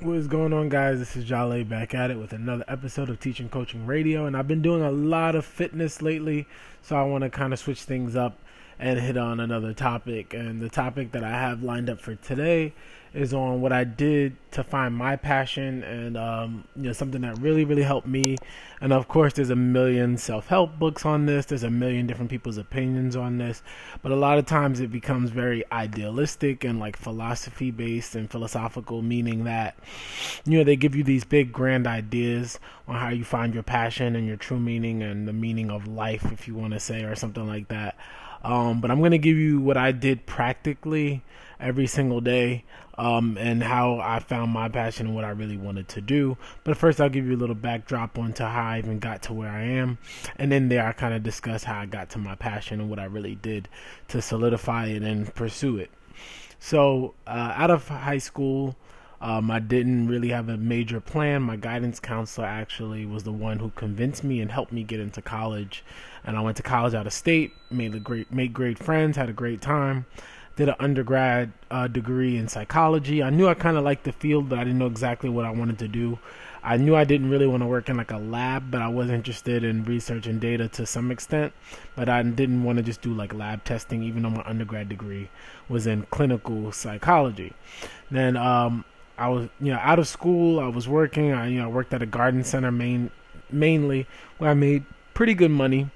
What is going on, guys? This is Jale back at it with another episode of Teaching Coaching Radio, and I've been doing a lot of fitness lately, so I want to kind of switch things up and hit on another topic. And the topic that I have lined up for today is on what I did to find my passion and um, you know something that really really helped me. And of course, there's a million self-help books on this. There's a million different people's opinions on this, but a lot of times it becomes very idealistic and like philosophy based and philosophical, meaning that you know they give you these big grand ideas on how you find your passion and your true meaning and the meaning of life, if you want to say, or something like that. Um, but I'm going to give you what I did practically every single day um, and how I found my passion and what I really wanted to do. But first, I'll give you a little backdrop onto how I even got to where I am. And then there, I kind of discuss how I got to my passion and what I really did to solidify it and pursue it. So, uh, out of high school, um, I didn't really have a major plan. My guidance counselor actually was the one who convinced me and helped me get into college. And I went to college out of state, made a great, made great friends, had a great time. Did an undergrad uh, degree in psychology. I knew I kind of liked the field, but I didn't know exactly what I wanted to do. I knew I didn't really want to work in like a lab, but I was interested in research and data to some extent. But I didn't want to just do like lab testing, even though my undergrad degree was in clinical psychology. Then um, I was, you know, out of school. I was working. I, you know, worked at a garden center main, mainly where I made pretty good money,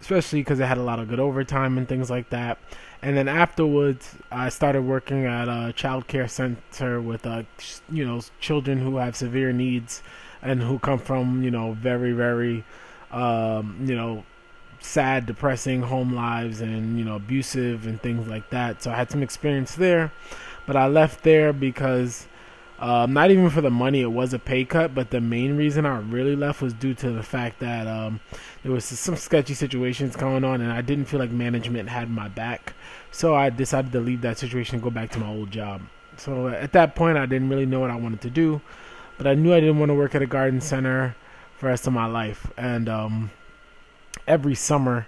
especially because I had a lot of good overtime and things like that. And then afterwards, I started working at a child care center with, uh, you know, children who have severe needs and who come from, you know, very, very, um, you know, sad, depressing home lives and, you know, abusive and things like that. So I had some experience there. But I left there because um, not even for the money, it was a pay cut, but the main reason I really left was due to the fact that um, there was some sketchy situations going on, and I didn't feel like management had my back. So I decided to leave that situation and go back to my old job. So at that point, I didn't really know what I wanted to do, but I knew I didn't want to work at a garden center for the rest of my life. And um, every summer,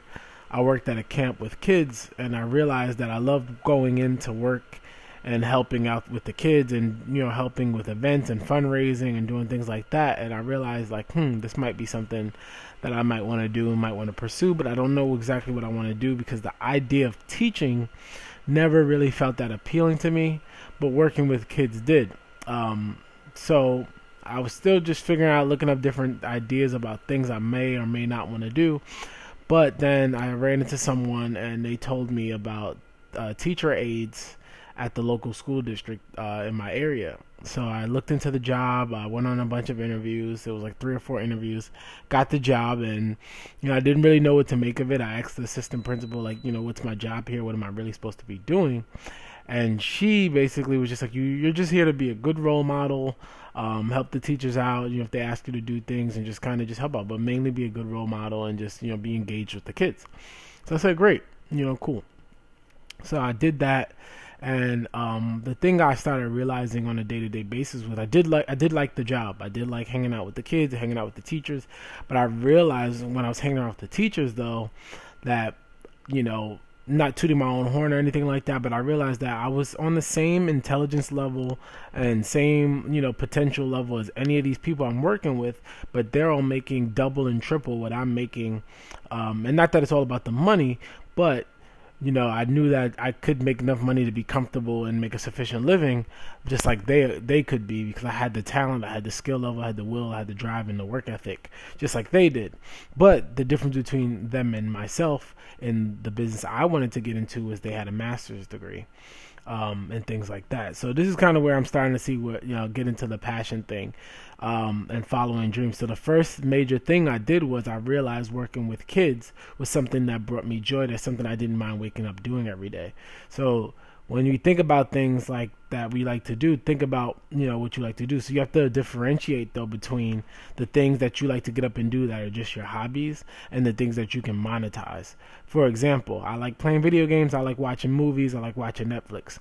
I worked at a camp with kids, and I realized that I loved going into work and helping out with the kids and you know helping with events and fundraising and doing things like that. And i realized like hmm this might be something that i might want to do and might want to pursue but i don't know exactly what i want to do because the idea of teaching never really felt that appealing to me but working with kids did. Um, so i was still just figuring out looking up different ideas about things i may or may not want to do. But then i ran into someone and they told me about uh, teacher aides at the local school district uh, in my area. So I looked into the job. I went on a bunch of interviews. It was like three or four interviews. Got the job, and you know I didn't really know what to make of it. I asked the assistant principal, like, you know, what's my job here? What am I really supposed to be doing? And she basically was just like, you, you're just here to be a good role model, um, help the teachers out. You know, if they ask you to do things, and just kind of just help out, but mainly be a good role model and just you know be engaged with the kids. So I said, great, you know, cool. So I did that and um, the thing I started realizing on a day to day basis was I did like I did like the job. I did like hanging out with the kids, hanging out with the teachers. But I realized when I was hanging out with the teachers though that you know not tooting my own horn or anything like that, but I realized that I was on the same intelligence level and same, you know, potential level as any of these people I'm working with, but they're all making double and triple what I'm making. Um, and not that it's all about the money, but you know, I knew that I could make enough money to be comfortable and make a sufficient living, just like they they could be because I had the talent, I had the skill level, I had the will, I had the drive and the work ethic, just like they did. But the difference between them and myself in the business I wanted to get into was they had a master's degree um, and things like that. So this is kind of where I'm starting to see what you know get into the passion thing um, and following dreams. So the first major thing I did was I realized working with kids was something that brought me joy. That's something I didn't mind waking up doing every day. So when you think about things like that we like to do, think about you know what you like to do. So you have to differentiate though between the things that you like to get up and do that are just your hobbies and the things that you can monetize. For example, I like playing video games, I like watching movies, I like watching Netflix.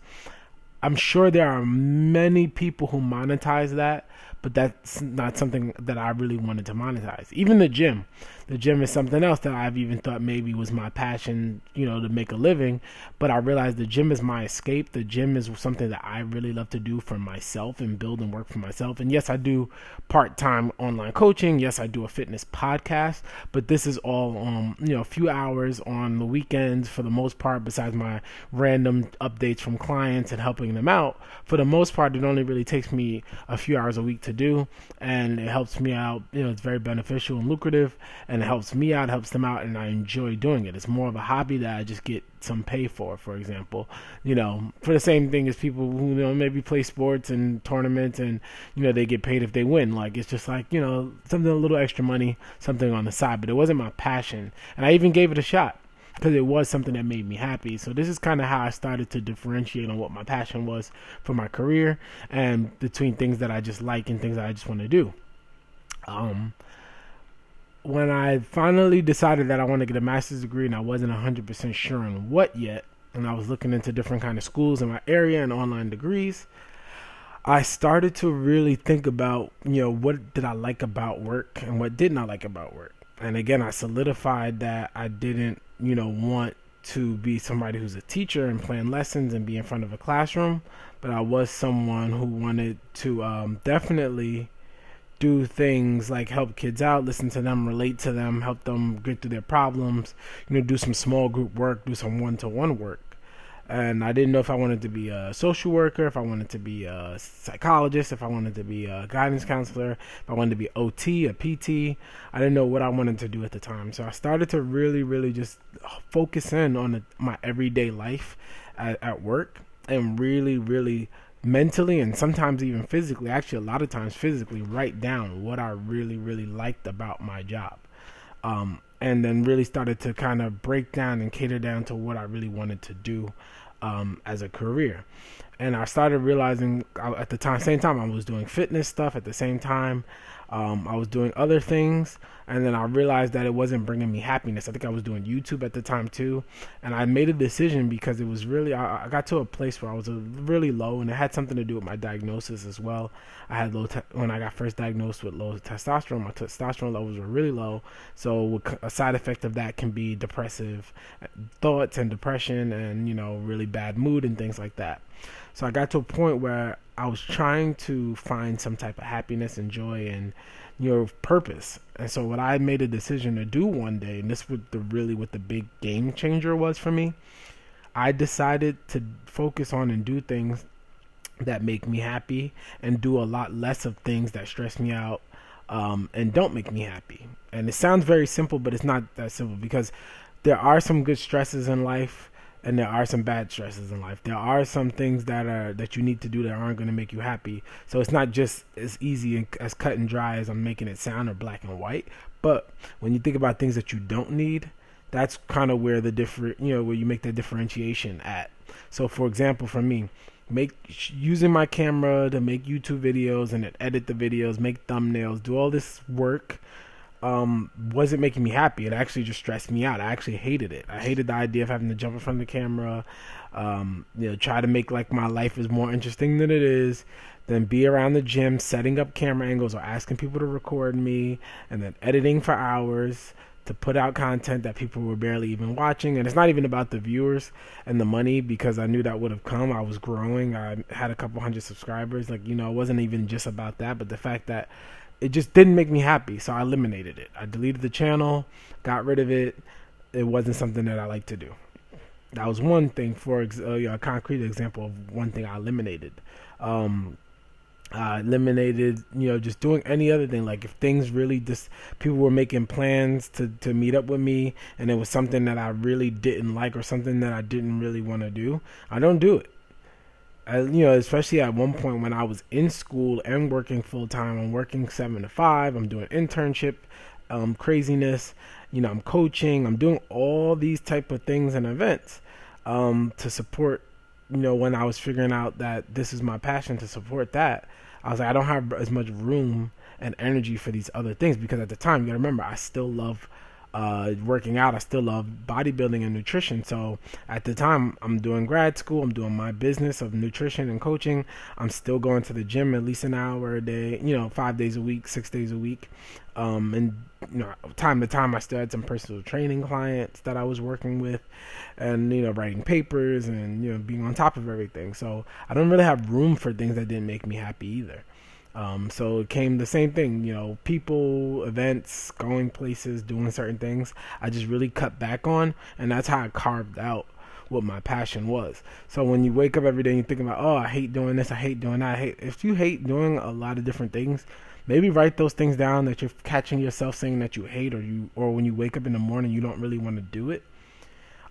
I'm sure there are many people who monetize that, but that's not something that I really wanted to monetize. Even the gym, the gym is something else that I've even thought maybe was my passion, you know, to make a living. But I realized the gym is my escape. The gym is something that I really love to do for myself and build and work for myself. And yes, I do part time online coaching. Yes, I do a fitness podcast. But this is all, um, you know, a few hours on the weekends for the most part, besides my random updates from clients and helping them out. For the most part, it only really takes me a few hours a week to do. And it helps me out. You know, it's very beneficial and lucrative and it helps me out, helps them out, and I enjoy doing it. It's more of a hobby that I just get some pay for, for example. You know, for the same thing as people who you know maybe play sports and tournaments, and you know they get paid if they win. Like it's just like you know something a little extra money, something on the side. But it wasn't my passion, and I even gave it a shot because it was something that made me happy. So this is kind of how I started to differentiate on what my passion was for my career and between things that I just like and things that I just want to do. Um, when I finally decided that I wanted to get a master's degree and I wasn't 100% sure on what yet, and I was looking into different kind of schools in my area and online degrees, I started to really think about, you know, what did I like about work and what didn't I like about work. And again, I solidified that I didn't, you know, want to be somebody who's a teacher and plan lessons and be in front of a classroom, but I was someone who wanted to um, definitely do things like help kids out, listen to them, relate to them, help them get through their problems, you know, do some small group work, do some one to one work. And I didn't know if I wanted to be a social worker, if I wanted to be a psychologist, if I wanted to be a guidance counselor, if I wanted to be OT, a PT. I didn't know what I wanted to do at the time. So I started to really, really just focus in on my everyday life at, at work and really, really mentally and sometimes even physically, actually, a lot of times physically, write down what I really, really liked about my job. Um, and then really started to kind of break down and cater down to what I really wanted to do um, as a career. And I started realizing uh, at the time, same time, I was doing fitness stuff at the same time. Um, I was doing other things, and then I realized that it wasn't bringing me happiness. I think I was doing YouTube at the time too, and I made a decision because it was really I, I got to a place where I was really low, and it had something to do with my diagnosis as well. I had low te- when I got first diagnosed with low testosterone. My testosterone levels were really low, so a side effect of that can be depressive uh, thoughts and depression, and you know really bad mood and things like that. So I got to a point where I was trying to find some type of happiness and joy and your purpose. And so what I made a decision to do one day, and this was the really what the big game changer was for me. I decided to focus on and do things that make me happy and do a lot less of things that stress me out um, and don't make me happy. And it sounds very simple, but it's not that simple because there are some good stresses in life and there are some bad stresses in life. There are some things that are that you need to do that aren't going to make you happy. So it's not just as easy and as cut and dry as I'm making it sound or black and white. But when you think about things that you don't need, that's kind of where the different, you know, where you make the differentiation at. So for example, for me, make using my camera to make YouTube videos and edit the videos, make thumbnails, do all this work um, wasn't making me happy. It actually just stressed me out. I actually hated it. I hated the idea of having to jump in front of the camera, um, you know, try to make like my life is more interesting than it is, then be around the gym setting up camera angles or asking people to record me, and then editing for hours to put out content that people were barely even watching. And it's not even about the viewers and the money because I knew that would have come. I was growing. I had a couple hundred subscribers. Like, you know, it wasn't even just about that, but the fact that it just didn't make me happy, so I eliminated it. I deleted the channel, got rid of it. It wasn't something that I like to do. That was one thing for uh, a concrete example of one thing I eliminated. Um, I eliminated, you know, just doing any other thing. Like if things really just people were making plans to to meet up with me, and it was something that I really didn't like or something that I didn't really want to do, I don't do it. I, you know, especially at one point when I was in school and working full time. I'm working seven to five. I'm doing internship, um, craziness. You know, I'm coaching. I'm doing all these type of things and events um, to support. You know, when I was figuring out that this is my passion to support that, I was like, I don't have as much room and energy for these other things because at the time, you got to remember, I still love uh, working out. I still love bodybuilding and nutrition. So at the time, I'm doing grad school. I'm doing my business of nutrition and coaching. I'm still going to the gym at least an hour a day. You know, five days a week, six days a week, um, and you know, time to time I still had some personal training clients that I was working with, and you know, writing papers and you know, being on top of everything. So I don't really have room for things that didn't make me happy either. Um, so it came the same thing, you know, people, events, going places, doing certain things. I just really cut back on, and that's how I carved out what my passion was. So when you wake up every day and you think about, oh, I hate doing this, I hate doing that. I hate if you hate doing a lot of different things, maybe write those things down that you're catching yourself saying that you hate, or you, or when you wake up in the morning you don't really want to do it.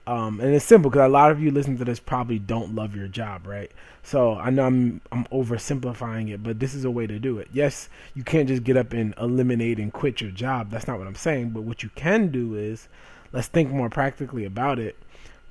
Um, and it's simple because a lot of you listen to this probably don't love your job, right? So I know I'm I'm oversimplifying it, but this is a way to do it. Yes, you can't just get up and eliminate and quit your job. That's not what I'm saying. But what you can do is, let's think more practically about it.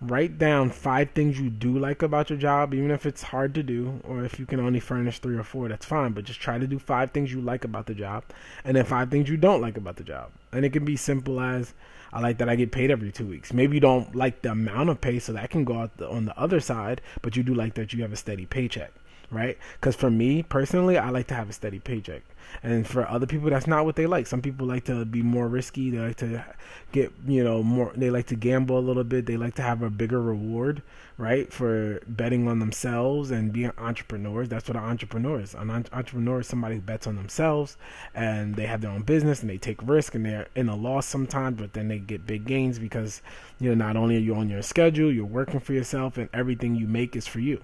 Write down five things you do like about your job, even if it's hard to do, or if you can only furnish three or four, that's fine. But just try to do five things you like about the job, and then five things you don't like about the job. And it can be simple as I like that I get paid every two weeks. Maybe you don't like the amount of pay, so that can go out the, on the other side, but you do like that you have a steady paycheck, right? Because for me personally, I like to have a steady paycheck. And for other people, that's not what they like. Some people like to be more risky. They like to get, you know, more. They like to gamble a little bit. They like to have a bigger reward, right, for betting on themselves and being entrepreneurs. That's what an entrepreneur is. An entrepreneur is somebody who bets on themselves and they have their own business and they take risk and they're in a loss sometimes, but then they get big gains because, you know, not only are you on your schedule, you're working for yourself, and everything you make is for you.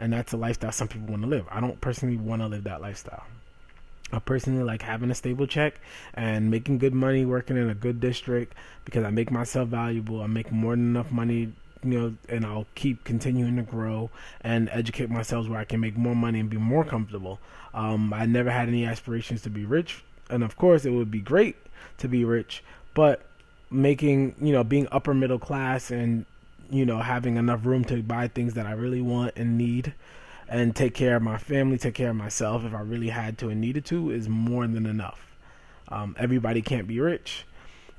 And that's a lifestyle some people want to live. I don't personally want to live that lifestyle. I personally like having a stable check and making good money working in a good district because I make myself valuable. I make more than enough money, you know, and I'll keep continuing to grow and educate myself where I can make more money and be more comfortable. Um, I never had any aspirations to be rich, and of course, it would be great to be rich, but making, you know, being upper middle class and you know having enough room to buy things that I really want and need and take care of my family, take care of myself if I really had to and needed to is more than enough. Um, everybody can't be rich.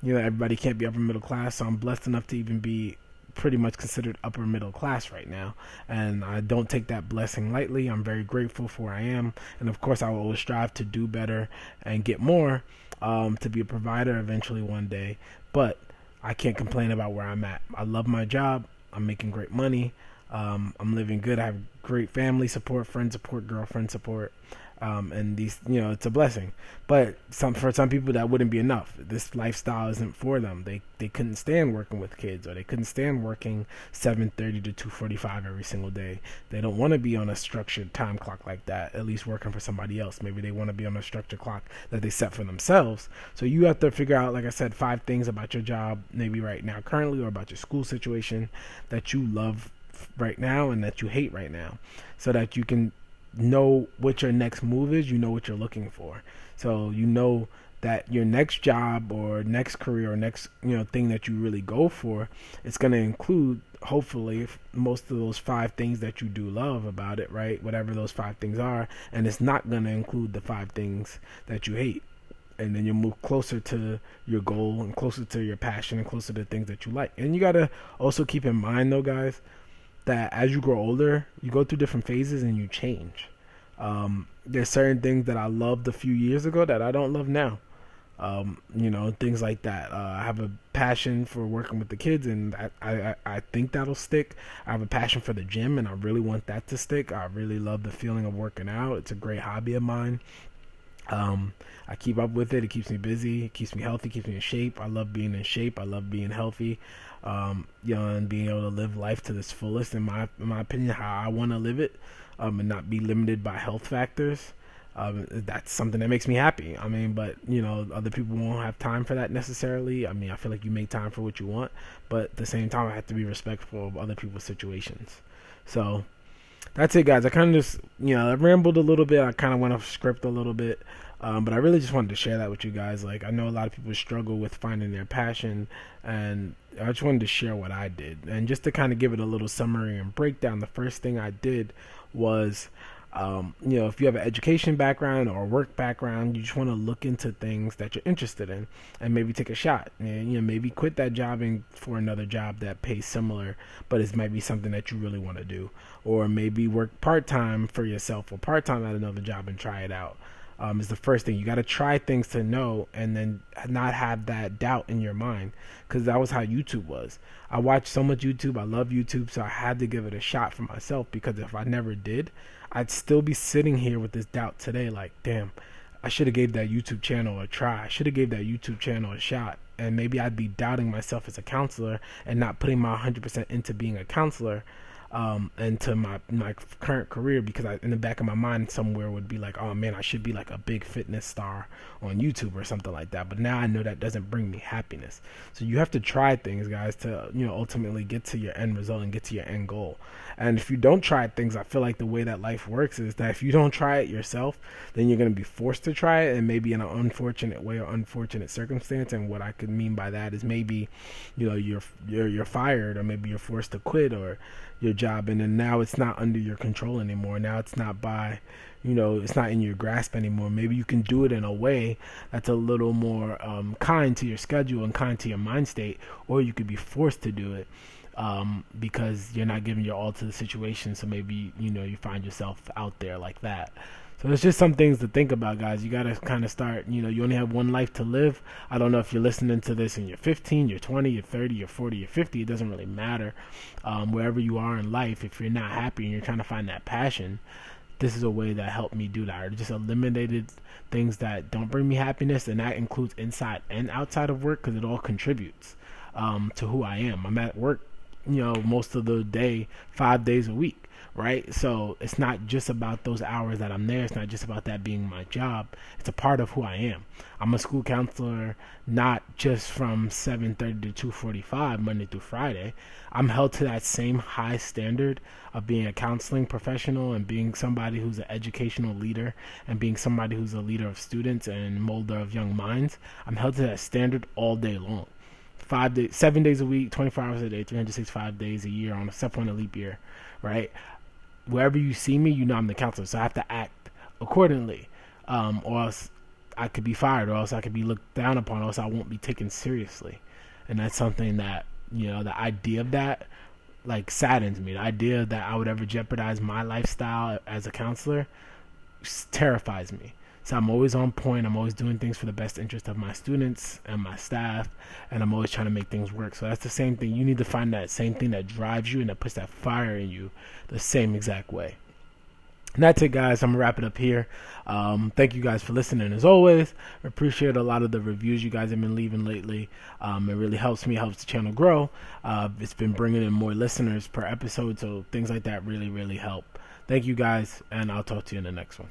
You know, everybody can't be upper middle class. So I'm blessed enough to even be pretty much considered upper middle class right now. And I don't take that blessing lightly. I'm very grateful for where I am. And of course, I will always strive to do better and get more um, to be a provider eventually one day. But I can't complain about where I'm at. I love my job. I'm making great money. Um, I'm living good. I have great family support, friend support, girlfriend support, um, and these, you know, it's a blessing. But some for some people that wouldn't be enough. This lifestyle isn't for them. They they couldn't stand working with kids, or they couldn't stand working 7:30 to 2:45 every single day. They don't want to be on a structured time clock like that. At least working for somebody else. Maybe they want to be on a structured clock that they set for themselves. So you have to figure out, like I said, five things about your job, maybe right now, currently, or about your school situation that you love right now and that you hate right now so that you can know what your next move is you know what you're looking for. So you know that your next job or next career or next you know thing that you really go for it's going to include hopefully most of those five things that you do love about it right? Whatever those five things are. And it's not going to include the five things that you hate. And then you move closer to your goal and closer to your passion and closer to things that you like. And you got to also keep in mind though guys that as you grow older, you go through different phases and you change. Um, there's certain things that I loved a few years ago that I don't love now. Um, you know, things like that. Uh, I have a passion for working with the kids, and I, I, I think that'll stick. I have a passion for the gym, and I really want that to stick. I really love the feeling of working out. It's a great hobby of mine. Um, I keep up with it. It keeps me busy. It keeps me healthy. Keeps me in shape. I love being in shape. I love being healthy um, you know, and being able to live life to this fullest, in my in my opinion, how I want to live it, um, and not be limited by health factors. Um, that's something that makes me happy. I mean, but you know, other people won't have time for that necessarily. I mean, I feel like you make time for what you want, but at the same time, I have to be respectful of other people's situations. So that's it, guys. I kind of just, you know, I rambled a little bit. I kind of went off script a little bit. Um, but I really just wanted to share that with you guys. Like, I know a lot of people struggle with finding their passion, and I just wanted to share what I did. And just to kind of give it a little summary and breakdown, the first thing I did was, um, you know, if you have an education background or work background, you just want to look into things that you're interested in and maybe take a shot. And, you know, maybe quit that job and for another job that pays similar, but it might be something that you really want to do. Or maybe work part time for yourself or part time at another job and try it out. Um, is the first thing. You got to try things to know and then not have that doubt in your mind because that was how YouTube was. I watched so much YouTube. I love YouTube, so I had to give it a shot for myself because if I never did, I'd still be sitting here with this doubt today. Like, damn, I should have gave that YouTube channel a try. I should have gave that YouTube channel a shot. And maybe I'd be doubting myself as a counselor and not putting my 100% into being a counselor um, into my my current career because I, in the back of my mind somewhere would be like, oh man, I should be like a big fitness star on YouTube or something like that. But now I know that doesn't bring me happiness. So you have to try things, guys, to you know ultimately get to your end result and get to your end goal. And if you don't try things, I feel like the way that life works is that if you don't try it yourself, then you're going to be forced to try it, and maybe in an unfortunate way or unfortunate circumstance. And what I could mean by that is maybe, you know, you're you're you're fired, or maybe you're forced to quit, or your job and then now it's not under your control anymore. Now it's not by you know it's not in your grasp anymore. Maybe you can do it in a way that's a little more um, kind to your schedule and kind to your mind state or you could be forced to do it um, because you're not giving your all to the situation so maybe you know you find yourself out there like that so it's just some things to think about, guys. You got to kind of start, you know, you only have one life to live. I don't know if you're listening to this and you're 15, you're 20, you're 30, you're 40, you're 50. It doesn't really matter. Um, wherever you are in life, if you're not happy and you're trying to find that passion, this is a way that helped me do that. I just eliminated things that don't bring me happiness, and that includes inside and outside of work because it all contributes um, to who I am. I'm at work, you know, most of the day, five days a week right? So it's not just about those hours that I'm there. It's not just about that being my job. It's a part of who I am. I'm a school counselor, not just from 7:30 to 2:45 Monday through Friday. I'm held to that same high standard of being a counseling professional and being somebody who's an educational leader and being somebody who's a leader of students and molder of young minds. I'm held to that standard all day long. Five days, seven days a week, 24 hours a day, 365 days a year on except on a leap year, right? wherever you see me, you know I'm the counselor, so I have to act accordingly, um, or else I could be fired, or else I could be looked down upon, or else I won't be taken seriously. And that's something that you know the idea of that like saddens me. The idea that I would ever jeopardize my lifestyle as a counselor terrifies me. So I'm always on point. I'm always doing things for the best interest of my students and my staff, and I'm always trying to make things work. So that's the same thing. You need to find that same thing that drives you and that puts that fire in you the same exact way. And that's it, guys. I'm gonna wrap it up here. Um, thank you guys for listening. As always, I appreciate a lot of the reviews you guys have been leaving lately. Um, it really helps me, helps the channel grow. Uh, it's been bringing in more listeners per episode, so things like that really, really help. Thank you guys, and I'll talk to you in the next one.